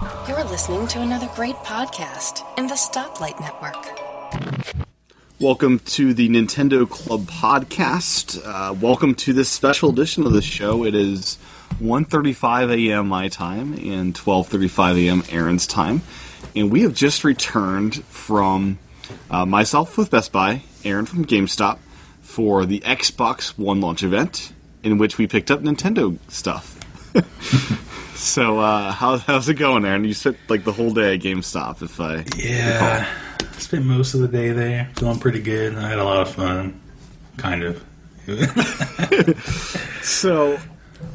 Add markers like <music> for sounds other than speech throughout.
You're listening to another great podcast in the Stoplight Network. Welcome to the Nintendo Club podcast. Uh, welcome to this special edition of the show. It is 1.35 a.m. my time and 12.35 a.m. Aaron's time. And we have just returned from uh, myself with Best Buy, Aaron from GameStop, for the Xbox One launch event, in which we picked up Nintendo stuff. <laughs> so, uh, how, how's it going, Aaron? You spent like the whole day at GameStop, if I Yeah, spent most of the day there, feeling pretty good. I had a lot of fun, kind of. <laughs> So,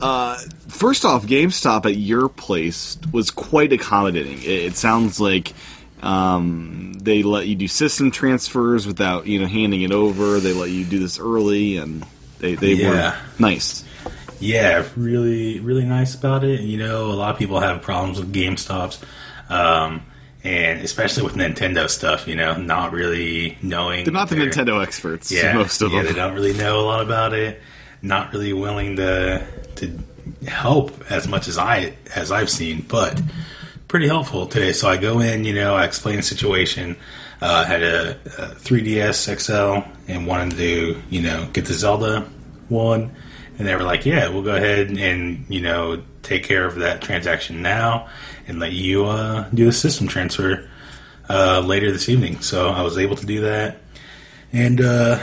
uh, first off, GameStop at your place was quite accommodating. It, it sounds like um, they let you do system transfers without you know handing it over. They let you do this early, and they they Yeah. were nice. Yeah, really, really nice about it. You know, a lot of people have problems with GameStops, um, and especially with Nintendo stuff. You know, not really knowing. They're not the Nintendo experts. Yeah, most of yeah, them. they don't really know a lot about it. Not really willing to to help as much as I as I've seen, but pretty helpful today. So I go in, you know, I explain the situation. Uh, had a, a 3DS XL and wanted to, you know, get the Zelda one, and they were like, "Yeah, we'll go ahead and you know take care of that transaction now and let you uh, do the system transfer uh, later this evening." So I was able to do that and uh,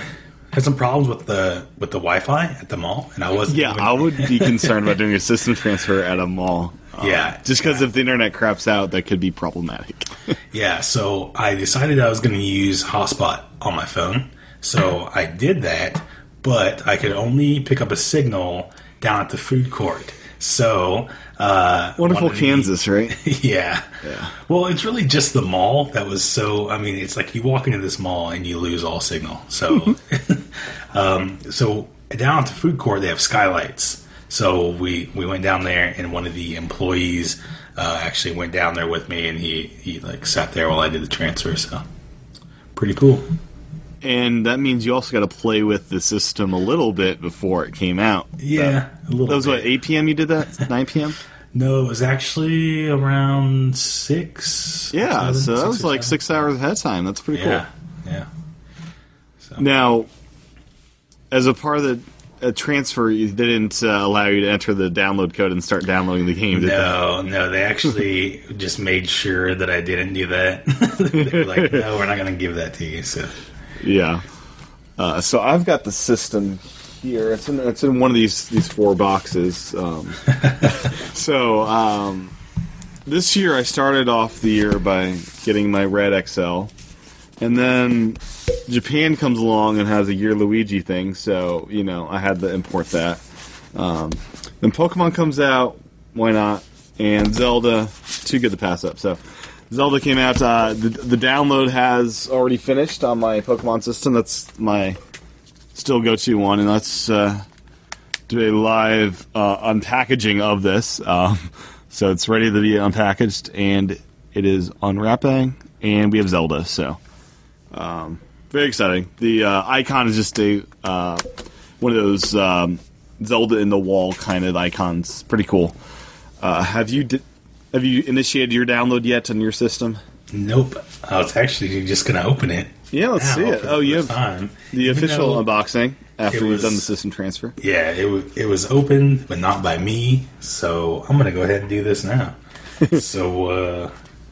had some problems with the with the Wi-Fi at the mall, and I wasn't. Yeah, even- I would be concerned about doing a system transfer at a mall. <laughs> Um, Yeah, just because if the internet craps out, that could be problematic. <laughs> Yeah, so I decided I was going to use Hotspot on my phone. So I did that, but I could only pick up a signal down at the food court. So uh, Wonderful Kansas, right? <laughs> yeah. Yeah. Well, it's really just the mall that was so. I mean, it's like you walk into this mall and you lose all signal. So, <laughs> um, so down at the food court they have skylights. So we we went down there and one of the employees uh, actually went down there with me and he he like sat there while I did the transfer. So pretty cool. And that means you also got to play with the system a little bit before it came out. Yeah, a little. That was what 8 p.m. You did that <laughs> 9 p.m. No, it was actually around six. Yeah, seven, so that was like seven. six hours ahead of time. That's pretty cool. Yeah, yeah. cool. Now, as a part of the uh, transfer, you- they didn't uh, allow you to enter the download code and start downloading the game. Did they? No, no, they actually just made sure that I didn't do that. <laughs> they were like, no, we're not going to give that to you. So, Yeah. Uh, so I've got the system here. It's in it's in one of these these four boxes. Um, <laughs> so um, this year I started off the year by getting my red XL, and then Japan comes along and has a year Luigi thing. So you know I had to import that. Um, then Pokemon comes out. Why not? And Zelda, too good to pass up. So Zelda came out. Uh, the, the download has already finished on my Pokemon system. That's my still go-to one, and let's uh, do a live uh, unpackaging of this. Um, <laughs> so it's ready to be unpackaged, and it is unwrapping, and we have Zelda. So um, very exciting. The uh, icon is just a uh, one of those um, Zelda in the wall kind of icons. Pretty cool. Uh, have you di- have you initiated your download yet on your system? nope. I was actually just going to open it. Yeah, let's now see it. Oh, you have time. the Even official unboxing after it you've done the system transfer. Yeah, it, wa- it was open, but not by me. So I'm going to go ahead and do this now. <laughs> so, uh,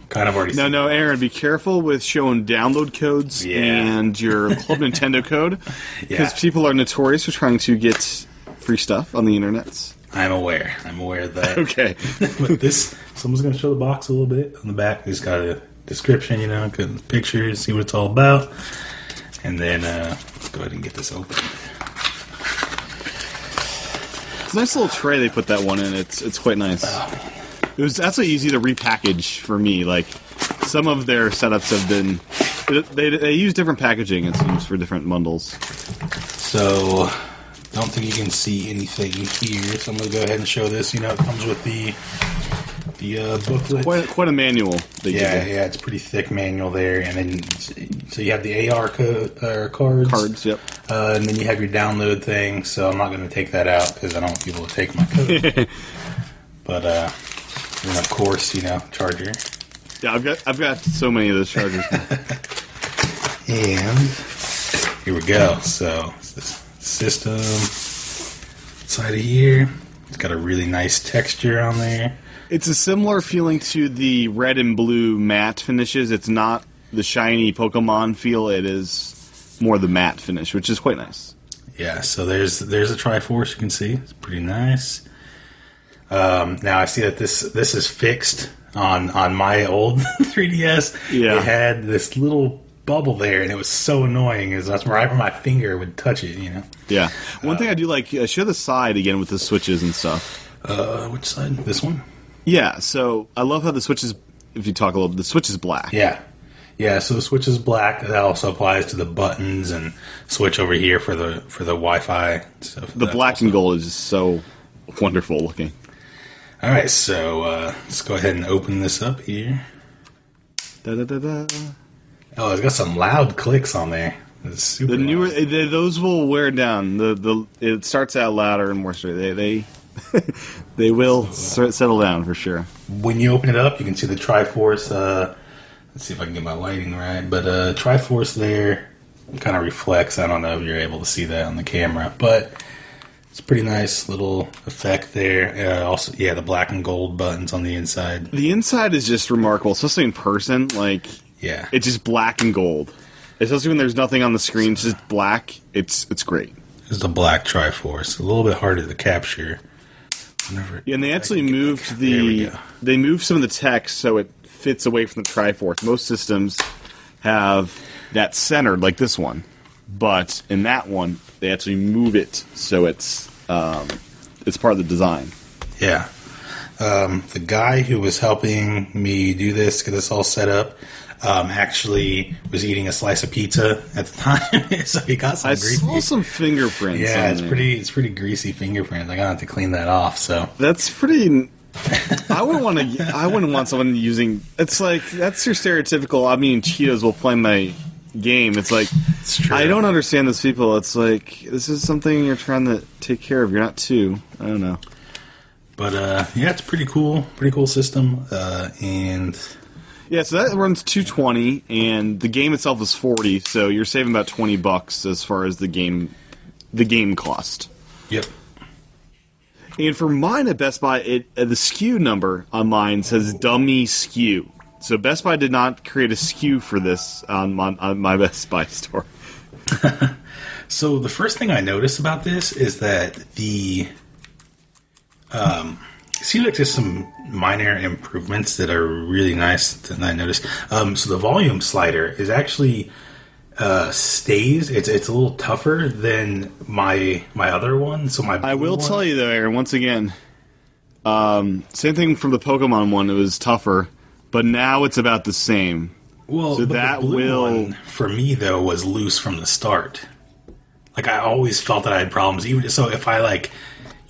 kind of already. No, no, Aaron, be careful with showing download codes Yeah. and your <laughs> Club Nintendo code because Yeah. people are notorious for trying to get free stuff on the internet. I'm aware. I'm aware of that. <laughs> Okay. but this, someone's going to show the box a little bit on the back. It's got a description, you know, good pictures, see what it's all about, and then uh, let's go ahead and get this open. It's a nice little tray they put that one in. It's it's quite nice. It was actually easy to repackage for me. Like some of their setups have been they, they use different packaging it seems for different bundles. So, don't think you can see anything here. So I'm going to go ahead and show this. You know, it comes with the the uh, booklet. Quite quite a manual. They Yeah, yeah, it's pretty thick manual there, and then so you have the AR code uh, cards, cards. Yep. uh, and then you have your download thing. So I'm not going to take that out because I don't want people to take my code. <laughs> but uh, And of course, you know, charger. Yeah, I've got I've got so many of those chargers. <laughs> And here we go. So system side of here. It's got a really nice texture on there. it's a similar feeling to the red and blue matte finishes. It's not the shiny Pokemon feel. It is more the matte finish, which is quite nice. Yeah, so there's there's a Triforce you can see. It's pretty nice. Um, now I see that this this is fixed on on my old <laughs> 3DS. Yeah. it had this little bubble there, and it was so annoying. Is that's right where my finger would touch it. You know, Yeah. One thing I do like, uh, show the side again with the switches and stuff. uh, which side? This one? Yeah. So I love how the switch is. If you talk a little, the switch is black. Yeah. Yeah, so the switch is black. That also applies to the buttons and switch over here for the for the Wi-Fi stuff. The black also- and gold is just so wonderful looking. All right, so uh, let's go ahead and open this up here. Da, da, da, da. Oh, it's got some loud clicks on there. It's super The newer they, those will wear down. The the it starts out louder and more straight. They they <laughs> they will settle down for sure. When you open it up, you can see the Triforce. Uh, let's see if I can get my lighting right. But uh, Triforce there kind of reflects. I don't know if you're able to see that on the camera, but it's a pretty nice little effect there. Uh, also, yeah, the black and gold buttons on the inside. The inside is just remarkable, especially in person. Like Yeah, it's just black and gold. Especially when there's nothing on the screen, it's just black. It's it's great. It's the black Triforce. A little bit harder to capture. Whenever Yeah, and they actually moved the they moved some of the text so it fits away from the Triforce. Most systems have that centered like this one, but in that one they actually move it so it's um, it's part of the design. Yeah. Um, the guy who was helping me do this, get this all set up, um, actually was eating a slice of pizza at the <laughs> time, so he got some I greasy. saw some fingerprints. yeah, it's there. pretty. It's pretty greasy fingerprints. I got to clean that off. So That's pretty. <laughs> I wouldn't want to. I wouldn't want someone using. It's like that's your stereotypical. I mean, Cheetos will play my game. It's like it's. I don't understand those people. It's like this is something you're trying to take care of. You're not two. I don't know. But uh, yeah, it's pretty cool. Pretty cool system. Uh, and Yeah, so that runs 220, and the game itself is 40. So you're saving about 20 bucks as far as the game, the game cost. yep. And for mine at Best Buy, it uh, the SKU number on mine says dummy SKU. So Best Buy did not create a SKU for this on my, on my <laughs> Best Buy store. <laughs> So the first thing I notice about this is that the um, it seems like there's some minor improvements that are really nice that I noticed. Um, so the volume slider is actually uh, stays. It's it's a little tougher than my my other one. So my I will tell you though, Aaron. Once again, um, same thing from the Pokemon one. It was tougher, but now it's about the same. Well, So that will- one, for me though was loose from the start. Like I always felt that I had problems. Even so, if I like,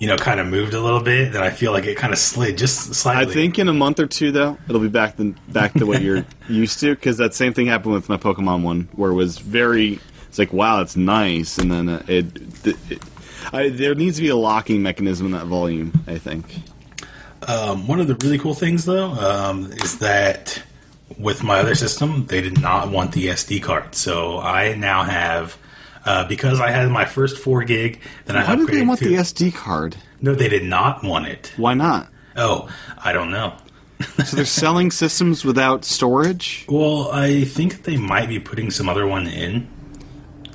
you know, kind of moved a little bit, then I feel like it kind of slid just slightly. I think in a month or two, though, it'll be back to back to what you're <laughs> used to. Because that same thing happened with my Pokemon one, where it was very. It's like, wow, it's nice, and then uh, it. it, it I, there needs to be a locking mechanism in that volume. I think. Um, one of the really cool things though um, is that with my other system, they did not want the SD card. So I now have. Uh, because I had my first four gig, then I Why do upgraded they want to the SD card? no. They did not want it. Why not? Oh, I don't know. <laughs> So they're selling systems without storage. Well, I think they might be putting some other one in.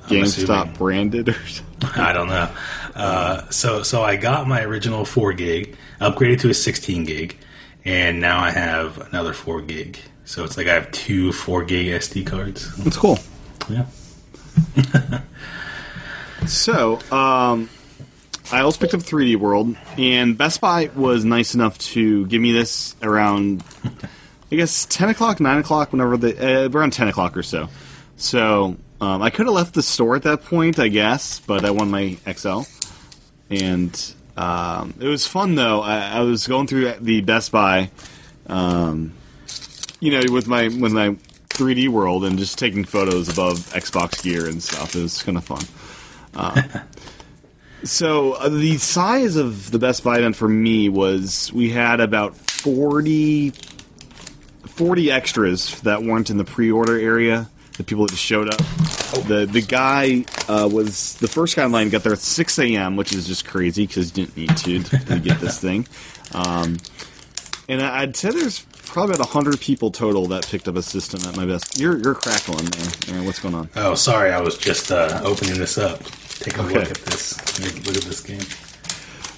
GameStop branded or something. <laughs> I don't know. Uh, so so I got my original four gig, upgraded to a sixteen gig, and now I have another four gig. So it's like I have two four gig SD cards. That's cool. Yeah. <laughs> So, um, I also picked up 3D World, and Best Buy was nice enough to give me this around, I guess, 10 o'clock, 9 o'clock, whenever the, uh, around 10 o'clock or so. So, um, I could have left the store at that point, I guess, but I won my XL. And um, it was fun, though. I, I was going through the Best Buy, um, you know, with my with my 3D World and just taking photos above Xbox gear and stuff. It was kind of fun. <laughs> So uh, the size of the Best Buy event for me was we had about 40, 40 extras that weren't in the pre-order area. The people that just showed up. The the guy uh, was the first guy in line. Got there at six a.m., which is just crazy because you didn't need to to get this <laughs> thing. Um, and I'd say there's probably about hundred people total that picked up a system at my best. You're you're crackling man. Aaron, what's going on? Oh, sorry, I was just uh, opening this up. Take a Okay. look at this. Look at this game.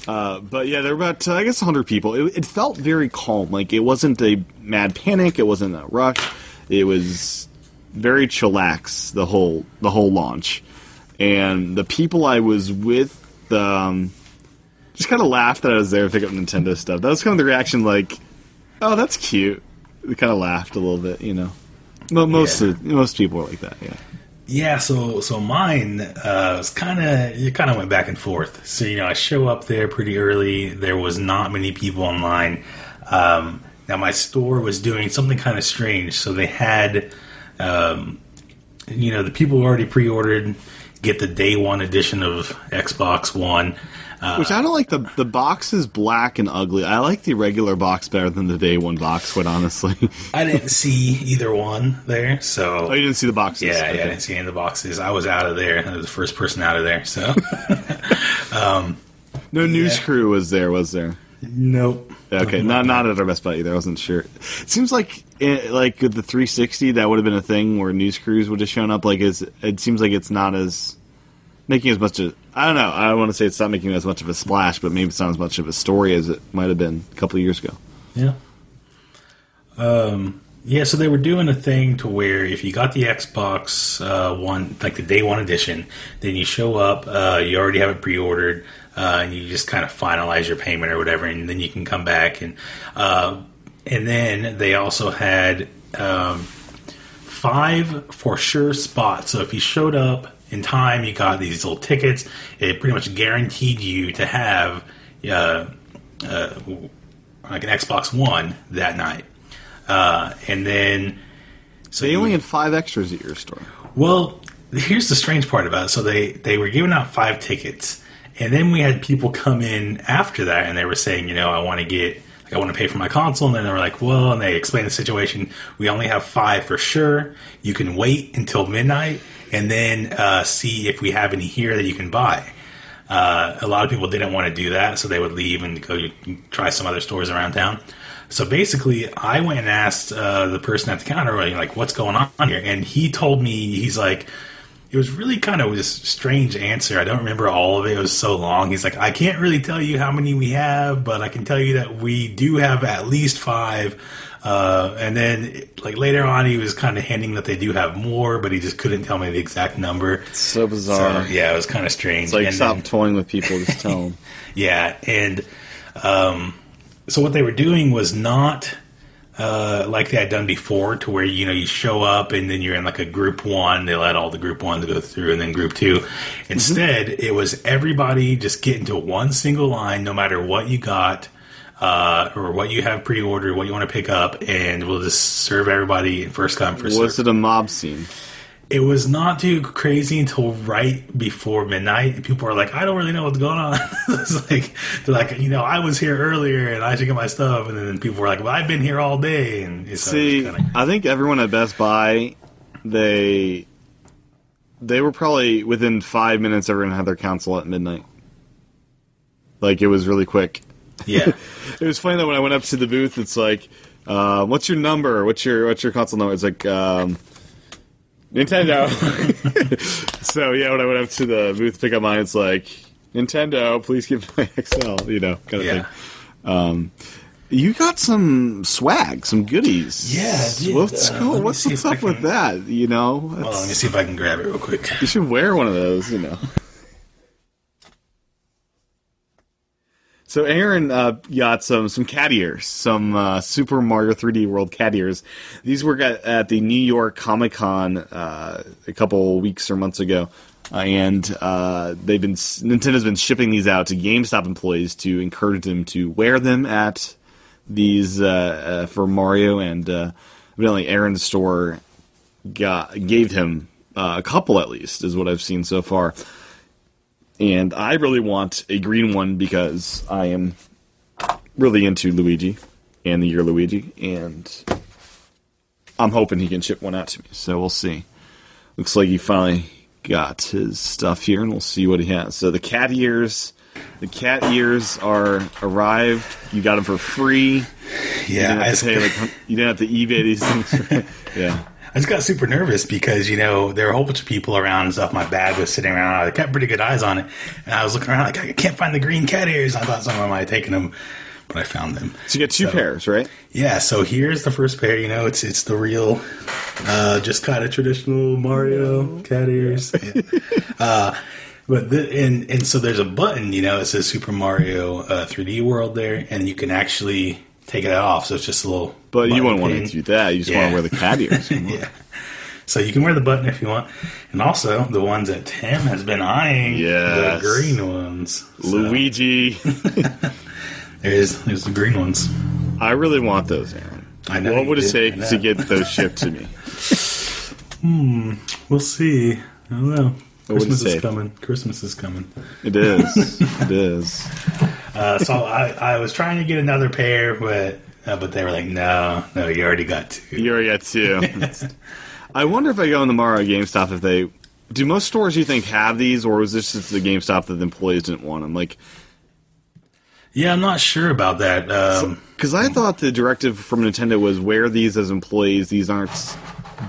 Uh, but yeah, there were about uh, I guess 100 people. It, it felt very calm. Like it wasn't a mad panic. It wasn't a rush. It was very chillax the whole the whole launch. And the people I was with um, just kind of laughed that I was there to pick up Nintendo stuff. That was kind of the reaction, like, "Oh, that's cute." We kind of laughed a little bit, you know. Mo- Most Yeah. of, most people are like that. Yeah. Yeah, so so mine uh, was kind of it kind of went back and forth. So you know, I show up there pretty early. There was not many people online. Um, now my store was doing something kind of strange. So they had, um, you know, the people who already pre-ordered get the day one edition of Xbox One. Uh, Which I don't like the the box is black and ugly. I like the regular box better than the day one box. Quite honestly. <laughs> I didn't see either one there, so oh, you didn't see the boxes? Yeah, yeah, I didn't see any of the boxes. I was out of there. I was the first person out of there. So, <laughs> No news Yeah. crew was there, was there? nope. Okay, not not at our Best Buy either. I wasn't sure. It seems like eh, like with the 360, that would have been a thing where news crews would have shown up. Like, is it seems like it's not as making as much of. I don't know. I don't want to say it's not making as much of a splash, but maybe it's not as much of a story as it might have been a couple of years ago. Yeah. Um. Yeah. So they were doing a thing to where if you got the Xbox uh, One, like the day one edition, then you show up, uh, you already have it pre-ordered, uh, and you just kind of finalize your payment or whatever, and then you can come back and. Uh, and then they also had um, five for sure spots. So if you showed up in time, you got these little tickets. It pretty much guaranteed you to have uh, uh, like an Xbox One that night. Uh, and then so They you- only had five extras at your store. well, here's the strange part about it. So they they were giving out five tickets, and then we had people come in after that, and they were saying, you know, I want to get. Like, I want to pay for my console, and then they were like, "Well," and they explained the situation. We only have five for sure. You can wait until midnight, and then uh, see if we have any here that you can buy. Uh, a lot of people didn't want to do that, so they would leave and go try some other stores around town. So basically, I went and asked uh, the person at the counter, like, "What's going on here?" And he told me, he's like, it was really kind of this strange answer. I don't remember all of it. It was so long. He's like, I can't really tell you how many we have, but I can tell you that we do have at least five. Uh, and then, like later on, he was kind of hinting that they do have more, but he just couldn't tell me the exact number. So So bizarre. yeah, it was kind of strange. It's like And stop then- toying with people. Just tell <laughs> them. yeah, and um, so what they were doing was not uh, like they had done before, to where you know you show up and then you're in like a group one. They let all the group ones go through, and then group two. Instead, it was everybody just get into one single line, no matter what you got. Uh, or what you have pre-ordered, what you want to pick up, and we'll just serve everybody in first come first Was serve. it a mob scene? It was not too crazy until right before midnight. And people are like, I don't really know what's going on. <laughs> it's like they're like, you know, I was here earlier and I should get my stuff. And then people were like, Well, I've been here all day. And it's See, kind of I think everyone at Best Buy, they they were probably within five minutes. Everyone had their console at midnight. Like it was really quick. Yeah, <laughs> It was funny that when I went up to the booth. It's like, uh, "What's your number? What's your what's your console number?" It's like um, Nintendo. <laughs> so yeah, when I went up to the booth to pick up mine, it's like Nintendo. Please give my <laughs> XL. You know, kind of yeah. thing. You got some swag, some goodies. Yeah. What's Uh, cool? What's see what's if I up with that? You know, Hold on, let me see if I can grab it real quick. you should wear one of those. You know. So Aaron uh, got some some cat ears, some uh, Super Mario 3D World cat ears. These were at, at the New York Comic Con uh, a couple weeks or months ago, uh, and uh, they've been Nintendo's been shipping these out to GameStop employees to encourage them to wear them at these uh, for Mario. And evidently, Aaron's store got gave him a couple at least, is what I've seen so far and I really want a green one because I am really into Luigi, and the year Luigi, and I'm hoping he can ship one out to me. So we'll see. Looks like he finally got his stuff here, and we'll see what he has. So the cat ears, the cat ears are arrived. You got them for free. You Yeah, didn't I have just, to pay like you didn't have to eBay these things. <laughs> <laughs> yeah. I just got super nervous because you know there were a whole bunch of people around and stuff. My bag was sitting around. I kept pretty good eyes on it, and I was looking around like I can't find the green cat ears. I thought someone might have taken them, but I found them. So you get two So- pairs, right? Yeah, so here's the first pair. You know, it's it's the real, uh, just kind of traditional Mario cat ears. Yeah. uh, but the, and and so there's a button. You know, it says Super Mario uh, 3D World there, and you can actually take it off. So it's just a little. But you wouldn't want to do that. You just want to wear the cat ears. <laughs> yeah. So you can wear the button if you want, and also the ones that Tim has been eyeing, Yes. the green ones. So Luigi. <laughs> there's there's the green ones. I really want those, Aaron. I know What would it did. take to get those shipped to me? Hmm. We'll see. I don't know. What Christmas is coming. Christmas is coming. It is. <laughs> it is. Uh, so I, I was trying to get another pair, but uh, but they were like, no, no, you already got two. You already got two. <laughs> I wonder if I go in the Mario GameStop if they do. Most stores you think have these, or was this just the GameStop that the employees didn't want them? Like, Yeah, I'm not sure about that. Um, because I thought the directive from Nintendo was wear these as employees. These aren't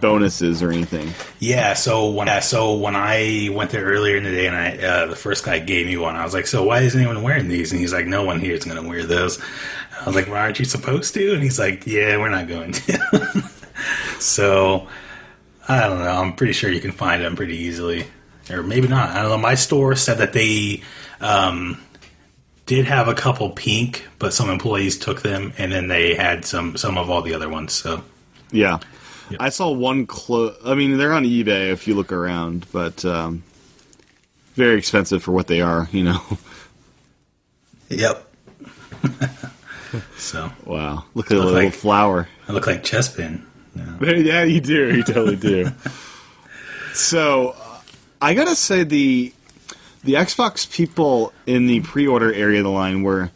bonuses or anything. yeah, so when yeah, so when I went there earlier in the day, and I uh, the first guy gave me one, I was like, so why isn't anyone wearing these? And he's like, no one here is going to wear those. I was like, well, aren't you supposed to? And he's like, yeah, we're not going to. <laughs> so I don't know. I'm pretty sure you can find them pretty easily, or maybe not. I don't know. My store said that they um, did have a couple pink, but some employees took them, and then they had some some of all the other ones. So Yeah. Yep. I saw one clo I mean, they're on eBay if you look around, but um, very expensive for what they are, you know. yep. <laughs> so wow. Look at the Look little like- flower. I look like Chespin. Yeah. <laughs> yeah, you do. You totally do. so, uh, I gotta say the the Xbox people in the pre-order area of the line were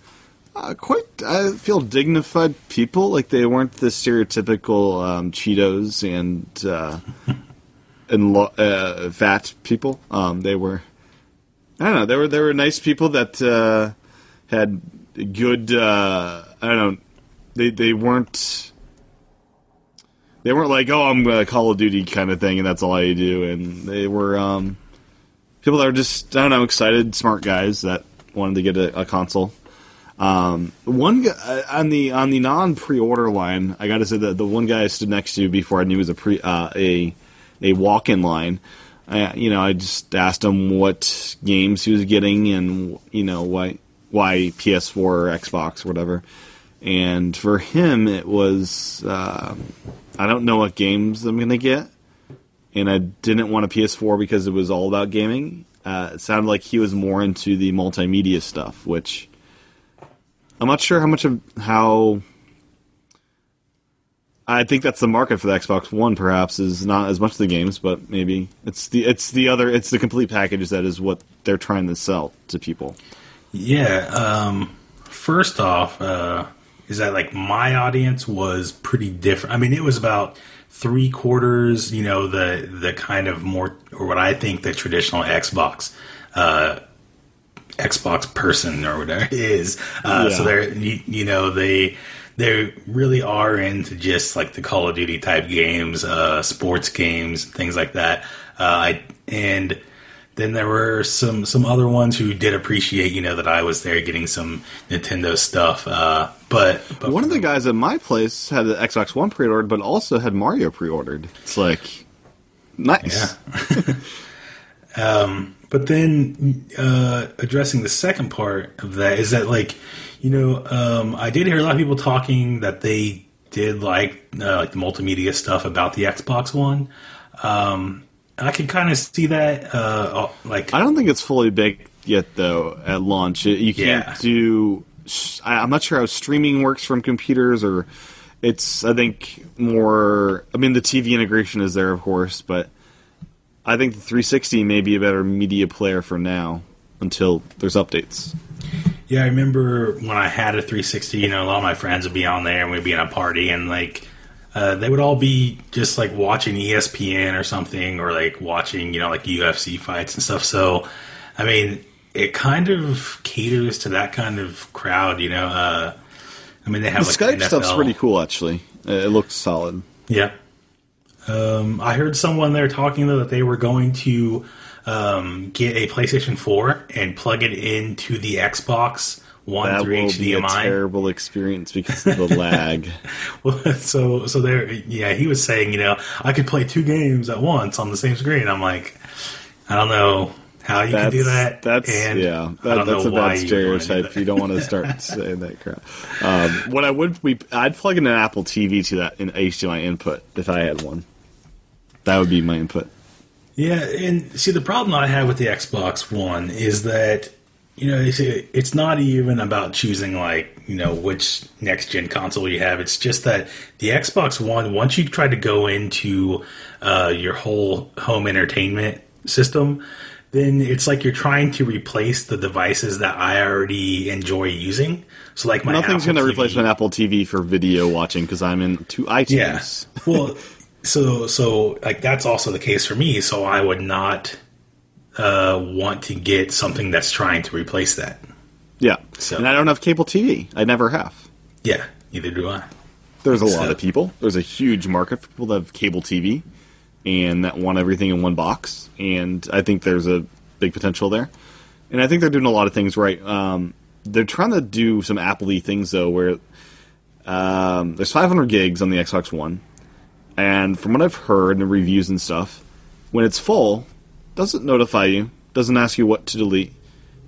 uh, quite, I feel, dignified people. Like they weren't the stereotypical um, Cheetos and uh, and lo- uh, fat people. Um, they were, I don't know. They were they were nice people that uh, had good. Uh, I don't know. They they weren't they weren't like, oh, I'm a Call of Duty kind of thing, and that's all I do. And they were um, people that were just, I don't know, excited, smart guys that wanted to get a, a console. Um, one uh, on the on the non pre-order line, I got to say that the one guy I stood next to before I knew was a pre uh, a a walk-in line. I, you know, I just asked him what games he was getting and you know why why PS4 or Xbox or whatever. And for him, it was uh, I don't know what games I'm gonna get, and I didn't want a PS4 because it was all about gaming. Uh, it sounded like he was more into the multimedia stuff, which I'm not sure how much of how. I think that's the market for the Xbox One. Perhaps is not as much the games, but maybe it's the it's the other it's the complete package that is what they're trying to sell to people. Yeah. Um, first off, uh, is that like my audience was pretty different. I mean, it was about three quarters. You know, the the kind of more or what I think the traditional Xbox. Uh, Xbox person or whatever it is. Uh, So Yeah. they're you, you know they they really are into just like the Call of Duty type games, uh, sports games, things like that. Uh, I and then there were some some other ones who did appreciate you know that I was there getting some Nintendo stuff. Uh, but but One of the guys at my place had the Xbox One pre-ordered, but also had Mario pre-ordered. It's like nice. Yeah. <laughs> But then uh, addressing the second part of that is that like you know um, I did hear a lot of people talking that they did like uh, like the multimedia stuff about the Xbox One. Um, I can kind of see that uh, like I don't think it's fully baked yet, though. At launch, you can't Yeah. do. I'm not sure how streaming works from computers, or it's. I think more. I mean, the TV integration is there, of course, but I think the 360 may be a better media player for now until there's updates. Yeah, I remember when I had a 360. You know, a lot of my friends would be on there, and we'd be in a party, and like uh, they would all be just like watching ESPN or something, or like watching you know like UFC fights and stuff. So, I mean, it kind of caters to that kind of crowd. You know, uh, I mean they have the like Skype stuff's pretty cool, actually. It looks solid. Yeah. Um, I heard someone there talking though that they were going to um, get a PlayStation 4 and plug it into the Xbox One That through will be a HDMI. terrible experience because of the lag. <laughs> <laughs> Well, so so there, yeah, he was saying, you know, I could play two games at once on the same screen. I'm like, I don't know how you can do that. That's and yeah. That, that's a bad you stereotype. that. You don't want to start <laughs> saying that crap. Um, what I would be, I'd plug in an Apple TV to that in HDMI input if I had one. That would be my input. Yeah, and see the problem I have with the Xbox One is that you know it's, not even about choosing like you know which next gen console you have. It's just that the Xbox One, once you try to go into uh, your whole home entertainment system, then it's like you're trying to replace the devices that I already enjoy using. So like my Nothing's going to replace my Apple TV for video watching because I'm into iTunes. yeah. well, <laughs> so so like that's also the case for me. So I would not uh, want to get something that's trying to replace that. Yeah. So- and I don't have cable TV. I never have. Yeah, neither do I. There's a So- lot of people. There's a huge market for people that have cable TV and that want everything in one box. And I think there's a big potential there. And I think they're doing a lot of things right. Um, they're trying to do some Apple things, though, where um, there's 500 gigs on the Xbox One. And from what I've heard in the reviews and stuff, when it's full, doesn't notify you, doesn't ask you what to delete,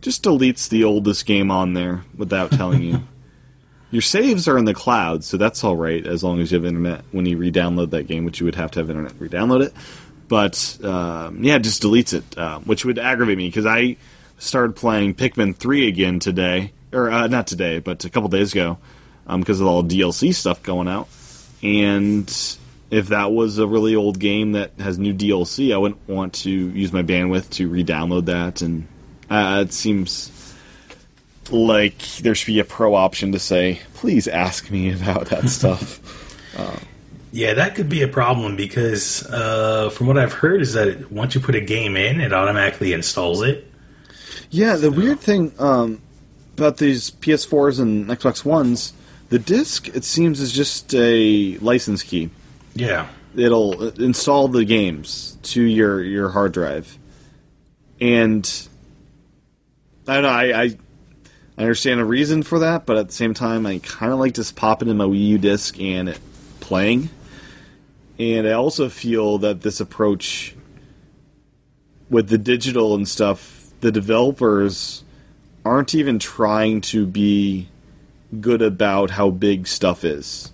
just deletes the oldest game on there without telling you. <laughs> Your saves are in the cloud, so that's all right as long as you have internet when you re-download that game, which you would have to have internet to re-download it. But um, yeah, it just deletes it, uh, which would aggravate me because I started playing Pikmin three again today, or uh, not today, but a couple days ago, because of all DLC stuff going out. And if that was a really old game that has new DLC, I wouldn't want to use my bandwidth to re-download that, and uh, it seems like there should be a pro option to say, please ask me <laughs> about that stuff. <laughs> Yeah, that could be a problem because uh, from what I've heard is that once you put a game in, it automatically installs it. yeah, the weird thing um, about these PS4s and Xbox Ones, the disc, it seems, is just a license key. Yeah. It'll install the games to your, your hard drive. And I know, I, I, I understand a reason for that, but at the same time, I kind of like just popping in my Wii U disc and playing. And I also feel that this approach with the digital and stuff, the developers aren't even trying to be good about how big stuff is.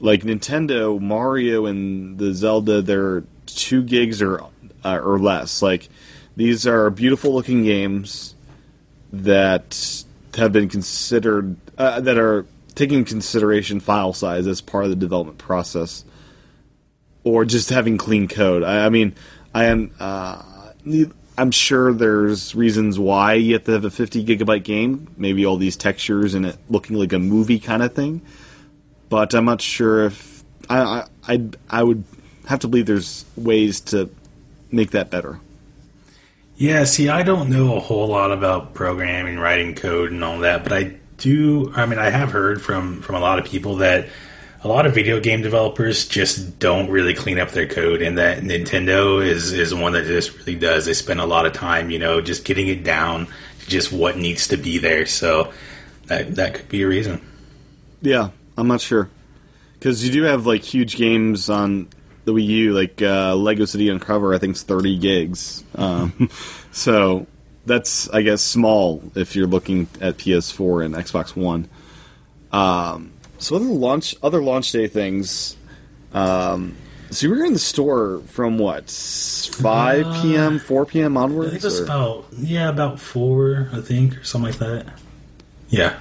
Like Nintendo, Mario, and the Zelda, they're two gigs or uh, or less. Like these are beautiful looking games that have been considered uh, that are taking consideration file size as part of the development process, or just having clean code. I, I mean, I am. Uh, I'm sure there's reasons why you have to have a 50 gigabyte game. Maybe all these textures and it looking like a movie kind of thing. But I'm not sure if I I I'd, I would have to believe there's ways to make that better. Yeah, see, I don't know a whole lot about programming, writing code, and all that, but I do. I mean, I have heard from from a lot of people that a lot of video game developers just don't really clean up their code, and that Nintendo is is one that just really does. They spend a lot of time, you know, just getting it down to just what needs to be there. So that that could be a reason. Yeah, I'm not sure because you do have like huge games on the Wii U, like uh, Lego City Uncover. I think it's 30 gigs. Um, <laughs> so that's I guess small if you're looking at PS4 and Xbox One. Um, so other launch other launch day things. Um, so you were in the store from what 5 p.m., 4 p.m. I onwards. think it's or- about yeah, about four, I think, or something like that. Yeah.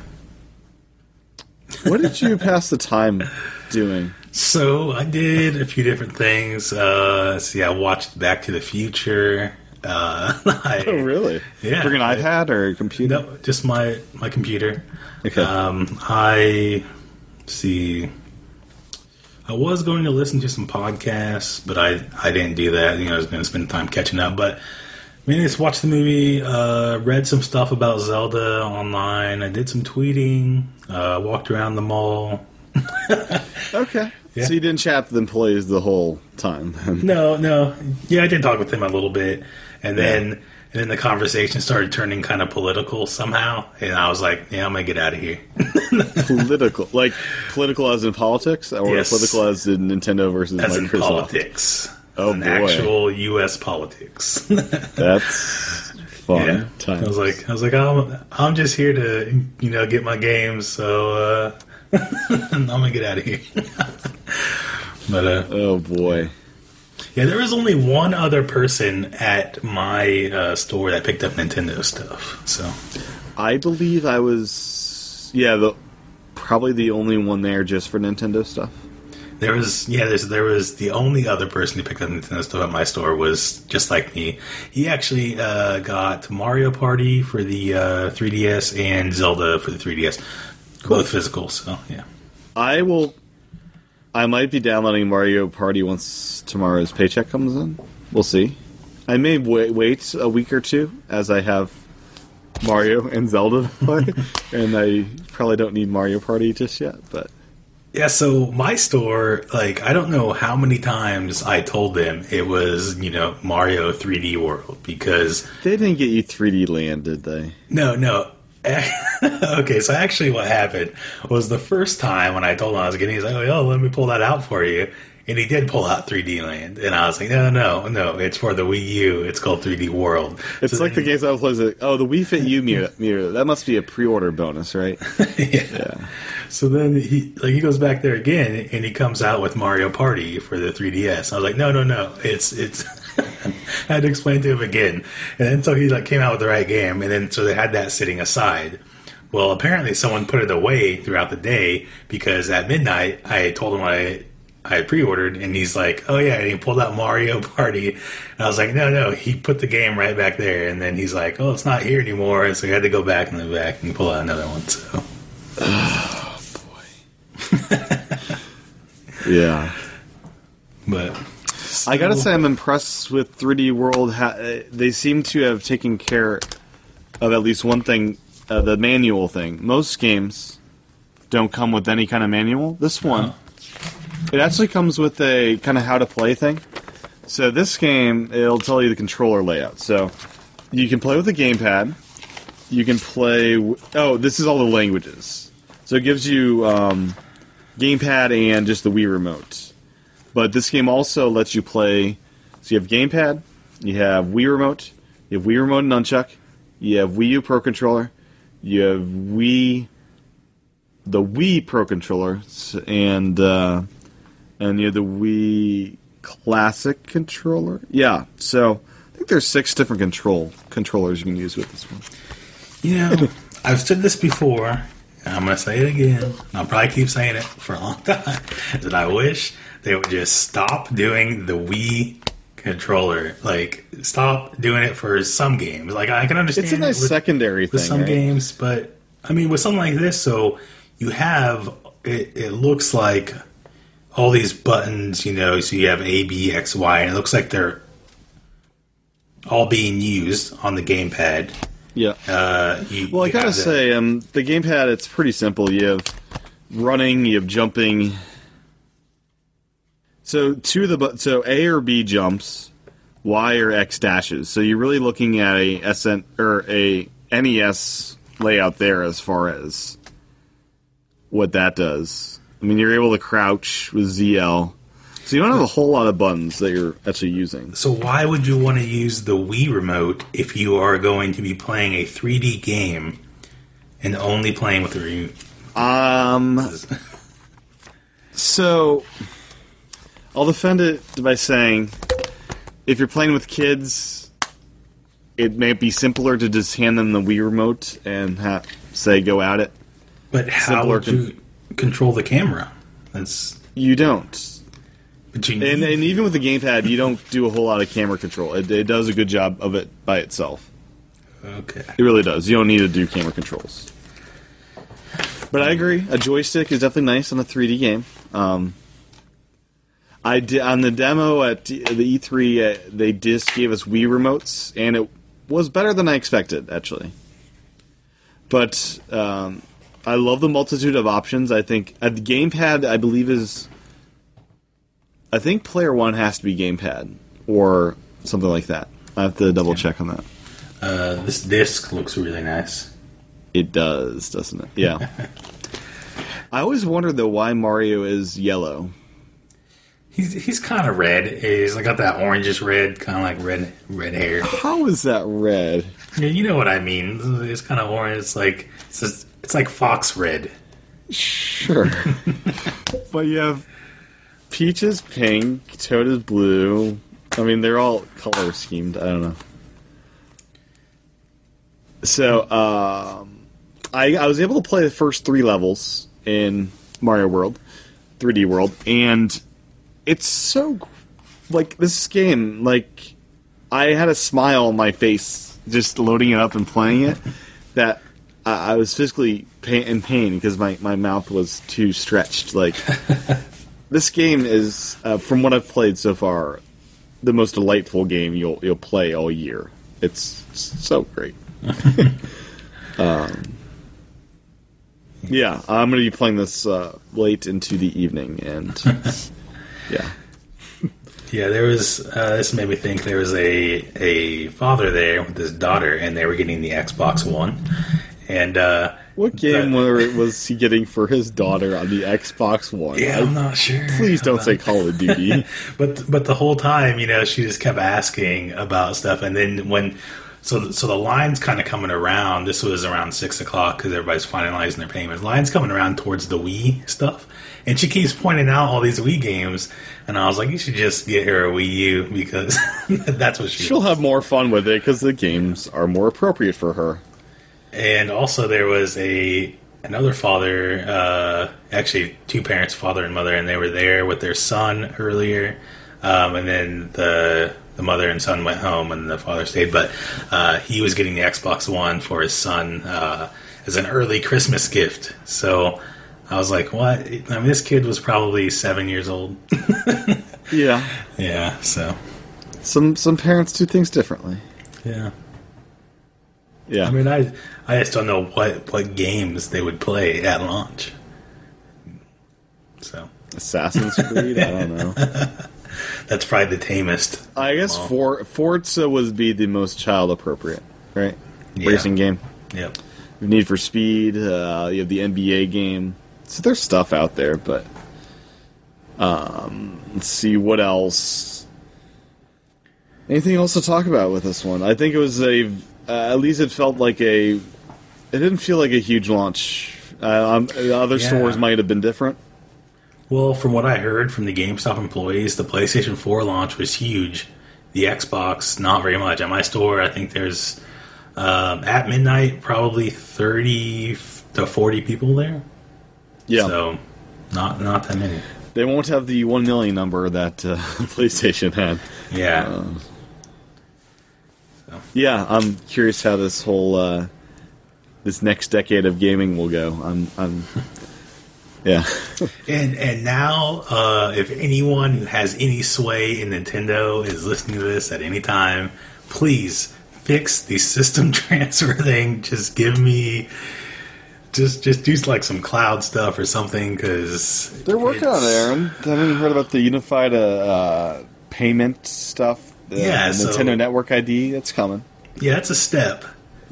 What did you pass the time doing? So I did a few different things. Uh, see, I watched Back to the Future. Uh, <laughs> I, Oh, really? Yeah. Bring an iPad or a computer? No, just my my computer. Okay. Um, I see. I was going to listen to some podcasts, but I I didn't do that. You know, I was going to spend time catching up. But I just watched the movie, uh, read some stuff about Zelda online. I did some tweeting, uh, walked around the mall. <laughs> Okay. Yeah. So you didn't chat with employees the whole time. No, no, yeah, I did talk with him a little bit, and then and then the conversation started turning kind of political somehow, and I was like, yeah, I'm gonna get out of here. <laughs> political, like political as in politics, or Yes. political as in Nintendo versus As in Microsoft. politics. Oh, an boy. actual U.S. politics. <laughs> That's fun. yeah, times. I was like, I was like, I'm, I'm just here to, you know, get my games, so uh, <laughs> I'm gonna get out of here. <laughs> but uh, oh boy. yeah, there was only one other person at my uh, store that picked up Nintendo stuff. So I believe I was, yeah, the probably the only one there just for Nintendo stuff. There was, yeah, there's, there was the only other person who picked up Nintendo stuff at my store was just like me. He actually uh, got Mario Party for the uh, 3DS and Zelda for the 3DS, both physical. So yeah. I will. I might be downloading Mario Party once tomorrow's paycheck comes in. We'll see. I may wait, wait a week or two as I have Mario and Zelda to play, <laughs> and I probably don't need Mario Party just yet. But Yeah, so my store, like, I don't know how many times I told them it was, you know, Mario 3D World because, they didn't get you 3D Land, did they? no, no. <laughs> okay, so actually what happened was the first time when I told him I was getting, he's like, oh, yo, let me pull that out for you. And he did pull out 3D Land. And I was like, no, no, no, it's for the Wii U. It's called 3D World. It's So like the games I was playing. Oh, the Wii Fit U mirror, mirror. That must be a pre-order bonus, right? <laughs> yeah. So then he like he goes back there again and he comes out with Mario Party for the 3DS. I was like, no, no, no, it's it's. <laughs> I had to explain to him again, and then so he like came out with the right game, and then so they had that sitting aside. Well, apparently someone put it away throughout the day because at midnight I told him I I pre-ordered, and he's like, "Oh yeah," and he pulled out Mario <laughs> Party, and I was like, "No, no," he put the game right back there, and then he's like, "Oh, it's not here anymore," and so I had to go back and then back and pull out another one. So. <sighs> Boy. <laughs> Yeah. But I gotta say, I'm impressed with 3D World. Uh, they seem to have taken care of at least one thing, uh, the manual thing. Most games don't come with any kind of manual. This one, it actually comes with a kind of how to play thing. So this game, it'll tell you the controller layout. So you can play with the gamepad. You can play. W- oh, this is all the languages. So it gives you um, gamepad and just the Wii remote. But this game also lets you play. So you have gamepad, you have Wii remote, you have Wii remote and nunchuck, you have Wii U Pro controller, you have Wii, the Wii Pro controller, and uh, and you have the Wii Classic controller. Yeah, so I think there's six different control controllers you can use with this one. you know, <laughs> I've said this before, and I'm going to say it again. and I'll probably keep saying it for a long <laughs> time. That I wish they would just stop doing the Wii controller. Like, stop doing it for some games. Like, I can understand It's a nice it with, secondary with thing. some right? games, but I mean, with something like this, so you have it. It looks like all these buttons, you know. So you have A, B, X, Y, and it looks like they're all being used on the gamepad. Yeah. Uh, you, Well, I gotta say, um, the gamepad it's pretty simple. You have running, you have jumping. So two of the bu- so A or B jumps, Y or X dashes. So you're really looking at a SN or a NES layout there as far as what that does. I mean, you're able to crouch with ZL. So you don't have a whole lot of buttons that you're actually using. So why would you want to use the Wii remote if you are going to be playing a 3D game and only playing with the remote? Um. So, I'll defend it by saying, if you're playing with kids, it may be simpler to just hand them the Wii remote and ha- say go at it. But how Simpler would you control the camera? That's You don't. But you And, and even with the gamepad, you don't do a whole lot of camera control. It, it does a good job of it by itself. okay. It really does. You don't need to do camera controls. But I agree. A joystick is definitely nice on a 3D game. Um, I did on the demo at the E3. Uh, they just gave us Wii remotes, and it was better than I expected, actually. But um, I love the multitude of options. I think uh, the gamepad, I believe, is. I think player one has to be gamepad or something like that. I have to double check on that. Uh, this disc looks really nice. It does, doesn't it? Yeah. <laughs> I always wonder though why Mario is yellow. He's he's kind of red. He's like got that orangish red, kind of like red red hair. How is that red? Yeah, you know what I mean. It's kind of orange. It's like it's, just, it's like fox red. Sure. <laughs> but you have Peach is pink, Toad is blue. I mean, they're all color schemed. I don't know. So, um, I, I was able to play the first three levels in Mario World, 3D World, and it's so like this game. Like, I had a smile on my face just loading it up and playing it. That I, I was physically pain, in pain because my, my mouth was too stretched. Like, <laughs> this game is, uh, from what I've played so far, the most delightful game you'll you'll play all year. It's so great. <laughs> um, yeah, I'm going to be playing this uh, late into the evening, and <laughs> yeah, Yeah, there was. Uh, this made me think there was a a father there with his daughter, and they were getting the Xbox One. And uh, what game the- were, was he getting for his daughter on the Xbox One? Yeah, I'm not sure. please don't say Call of Duty. <laughs> but but the whole time, you know, she just kept asking about stuff, and then when so so the line's kind of coming around. This was around six o'clock because everybody's finalizing their payments. Line's coming around towards the Wii stuff, and she keeps pointing out all these Wii games, and I was like, you should just get her a Wii U because <laughs> that's what she. She'll have more fun with it because the games are more appropriate for her. And also there was a another father, uh, actually two parents, father and mother, and they were there with their son earlier. Um, and then the the mother and son went home, and the father stayed. But uh, he was getting the Xbox One for his son uh, as an early Christmas gift. So I was like, "What?" I mean, this kid was probably seven years old. <laughs> Yeah, yeah. So some some parents do things differently. yeah. Yeah, I mean, I I just don't know what what games they would play at launch. So Assassin's Creed. I don't know. <laughs> that's probably the tamest. I guess For Forza would be the most child appropriate, right? Yeah. Racing game. Yep. Need for Speed. Uh, you have the NBA game. So there's stuff out there, but um, let's see what else. Anything else to talk about with this one? I think it was a. Uh, at least it felt like a. It didn't feel like a huge launch. Uh, um, other Yeah. stores might have been different. Well, from what I heard from the GameStop employees, the PlayStation 4 launch was huge. The Xbox, not very much. At my store, I think there's um, at midnight probably thirty to forty people there. Yeah, So not not that many. they won't have the one million number that uh, <laughs> PlayStation had. Yeah. Yeah, I'm curious how this whole uh, this next decade of gaming will go. I'm, I'm <laughs> yeah, <laughs> And and now, uh, if anyone who has any sway in Nintendo is listening to this at any time, please fix the system <laughs> transfer thing. Just give me, just just do like some cloud stuff or something because they're working on it. Aaron, haven't heard about the unified uh, uh, payment stuff? Uh, Yeah, the so- Nintendo Network ID. That's coming. Yeah, it's a step.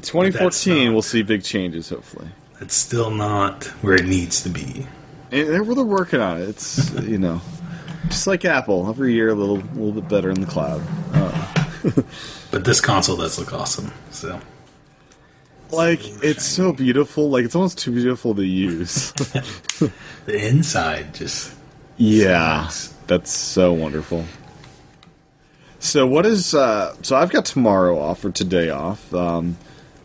2014, not- we'll see big changes. Hopefully, It's still not where it needs to be. and they're, they're working on it. It's <laughs> you know, just like Apple, every year a little little bit better in the cloud. <laughs> But this console does look awesome. So Like it's so beautiful. Like it's almost too beautiful to use. <laughs> the inside just Yeah, that's so wonderful. So what is uh so I've got tomorrow off or today off. Um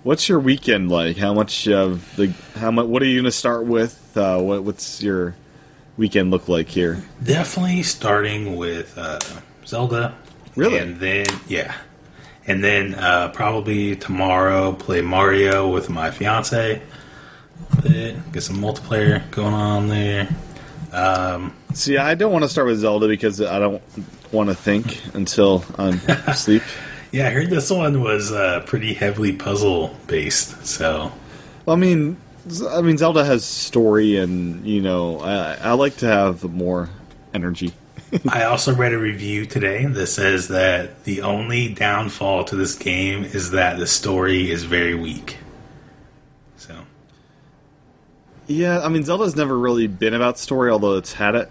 what's your weekend like? How much of the how much what are you going to start with? Uh what what's your weekend look like here? Definitely starting with uh, Zelda. Really? And then, yeah. And then uh, probably tomorrow play Mario with my fiance. Get some multiplayer going on there. Um, See, I don't want to start with Zelda because I don't want to think until I'm <laughs> asleep. yeah, I heard this one was uh, pretty heavily puzzle based. So, Well, I mean, I mean, Zelda has story, and you know, I, I like to have more energy. <laughs> I also read a review today that says that the only downfall to this game is that the story is very weak. So, Yeah, I mean, Zelda's never really been about story, although it's had it.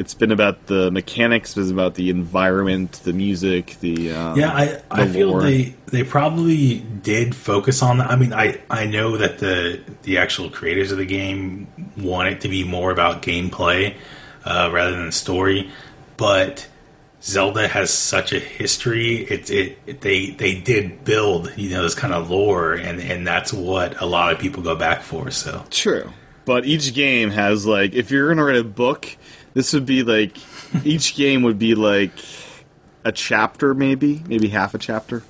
It's been about the mechanics, it's about the environment, the music, the um, Yeah, I, I the feel lore. they they probably did focus on that. I mean, I I know that the the actual creators of the game want it to be more about gameplay uh, rather than story, but Zelda has such a history. It, it it they they did build you know this kind of lore, and and that's what a lot of people go back for. So True. But each game has like if you're gonna write a book, this would be like each game would be like a chapter maybe, maybe half a chapter.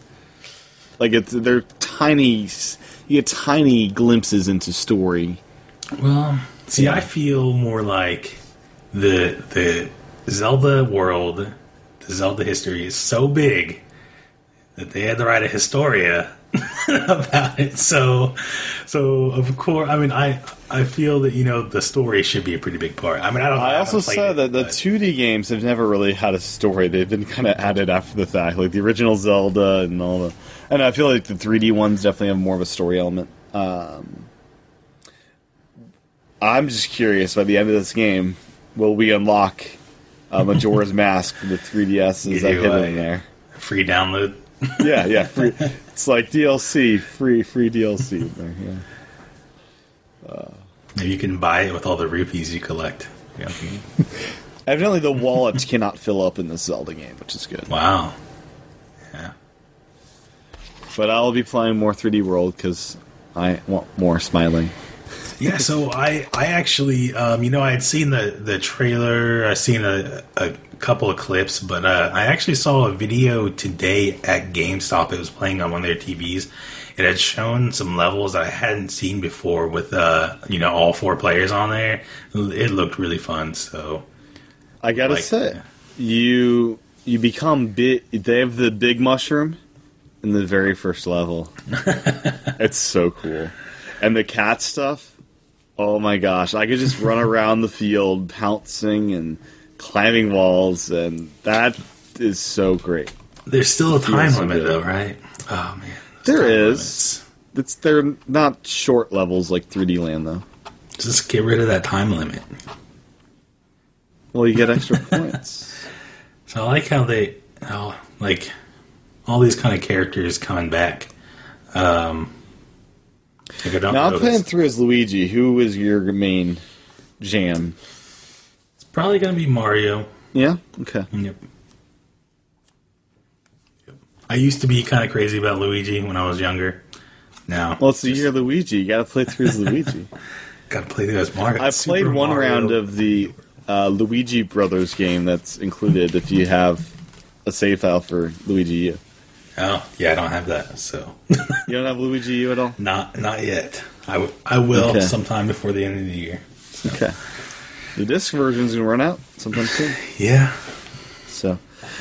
Like it's they're tiny you get tiny glimpses into story. Well, see, I feel more like the the Zelda world, the Zelda history is so big that they had to write a Historia <laughs> about it. So, so of course, I mean, I I feel that you know the story should be a pretty big part. I mean, I don't. I haven't also said it, that the 2D games have never really had a story. They've been kind of added after the fact, like the original Zelda and all the. And I feel like the 3D ones definitely have more of a story element. Um, I'm just curious. By the end of this game, will we unlock uh, Majora's <laughs> Mask for the 3DS? Is that hidden in there? free download. Yeah, yeah. Free. <laughs> it's like DLC, free, free DLC. There, yeah. Maybe you can buy it with all the rupees you collect. Yeah. <laughs> Evidently, the wallet cannot fill up in this Zelda game, which is good. Wow. Yeah. But I'll be playing more 3D World because I want more smiling. Yeah, so <laughs> I I actually um, you know I had seen the the trailer, I seen a, a couple of clips, but uh, I actually saw a video today at GameStop. It was playing on one of their TVs. It had shown some levels that I hadn't seen before with uh, you know all four players on there. It looked really fun. So I gotta Like- say, you you become big. They have the big mushroom in the very first level. <laughs> it's so cool, and the cat stuff. Oh my gosh! I could just run around the field pouncing and climbing walls, and that is so great. there's still a time limit good. though, right? Oh man, there is. There time is. limits. It's they're not short levels like 3D Land though. Just get rid of that time limit. Well, you get extra <laughs> points. So I like how they, how like all these kind of characters coming back. Um, like I don't Now I'm playing through as Luigi. Who is your main jam? Probably gonna be Mario. Yeah. Okay. Yep. Yep. I used to be kind of crazy about Luigi when I was younger. Now, Well, it's the year Luigi. You got to play through as <laughs> Luigi. gotta play through as Mario. I've Super played one Mario. round of the uh, Luigi Brothers game that's included if you have a save file for Luigi U. Oh, yeah, I don't have that, so <laughs> You don't have Luigi U at all? not not yet. I, w- I will Okay. sometime before the end of the year. Okay. The disc version's gonna run out sometime soon. Yeah. So,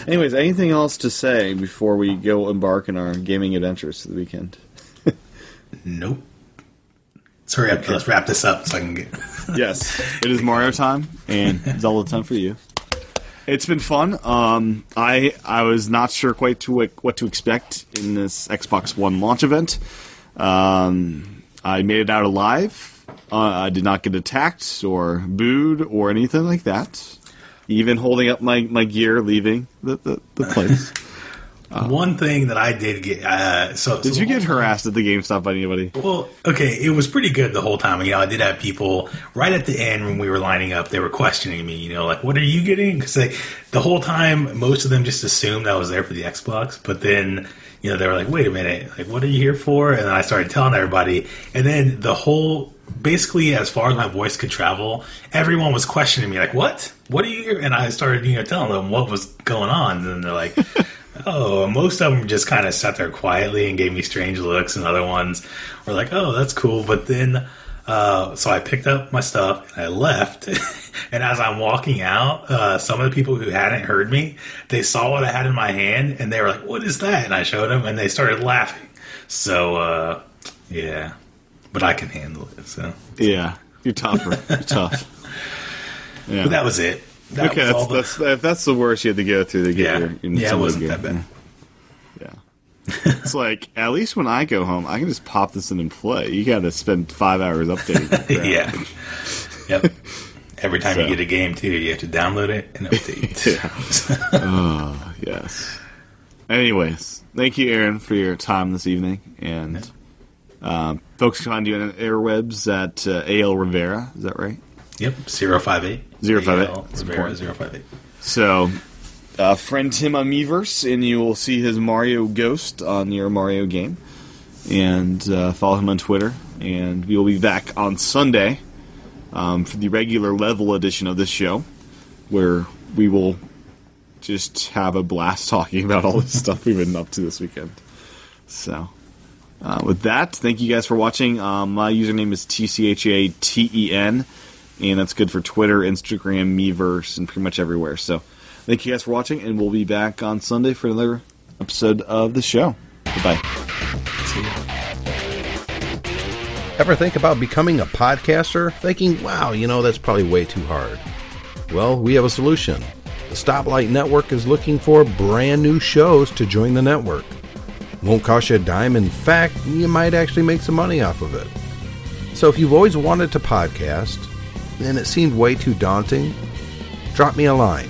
anyways, anything else to say before we go embark on our gaming adventures for the weekend? Nope. Sorry, let's wrap this up so I can get. <laughs> yes, it is Mario time and Zelda time for you. It's been fun. Um, I I was not sure quite to what to expect in this Xbox One launch event. Um, I made it out alive. Uh, I did not get attacked or booed or anything like that. Even holding up my, my gear, leaving the, the, the place. <laughs> One thing that I did get, uh, so Did so you get time- harassed at the GameStop by anybody? Well, okay, it was pretty good the whole time. You know, I did have people right at the end when we were lining up. They were questioning me. You know, like, "What are you getting?" Because the whole time, most of them just assumed I was there for the Xbox. But then, you know, they were like, "Wait a minute, like, what are you here for?" And then I started telling everybody, and then the whole. Basically, as far as my voice could travel, everyone was questioning me, like, "What? What are you here?" And I started, you know, telling them what was going on, and they're like, <laughs> Oh, most of them just kind of sat there quietly and gave me strange looks, and other ones were like, "Oh, that's cool." But then, uh, so I picked up my stuff and I left. <laughs> and as I'm walking out, uh, some of the people who hadn't heard me, they saw what I had in my hand, and they were like, "What is that?" And I showed them, and they started laughing. So, uh, yeah, but I can handle it. So, Yeah, you're tougher. You're tough. Yeah. <laughs> but that was it. That okay, was that's, the- that's if that's the worst you had to go through to get yeah, your, your yeah, it wasn't that bad. Yeah. It's like at least when I go home, I can just pop this in and play. You got to spend five hours updating. <laughs> yeah. Yep. Every time So. you get a game, too, you have to download it and update. <laughs> It. Oh, yes. Anyways, thank you, Aaron, for your time this evening, and um, folks can find you on airwebs at uh, AL Rivera. Is that right? Yep, 058. 058. AL Rivera, important. 058. So, uh, friend him on Miiverse, and you will see his Mario Ghost on your Mario game. And uh, follow him on Twitter. And we will be back on Sunday um, for the regular level edition of this show, where we will just have a blast <laughs> talking about all the stuff we've been up to this weekend. So, uh, with that, thank you guys for watching. Um, my username is TCHATEN, and that's good for Twitter, Instagram, Miiverse, and pretty much everywhere. So, thank you guys for watching, and we'll be back on Sunday for another episode of the show. Goodbye. Ever think about becoming a podcaster? Thinking, wow, you know, that's probably way too hard. Well, we have a solution. The Stoplight Network is looking for brand new shows to join the network. Won't cost you a dime. In fact, you might actually make some money off of it. So if you've always wanted to podcast and it seemed way too daunting, drop me a line.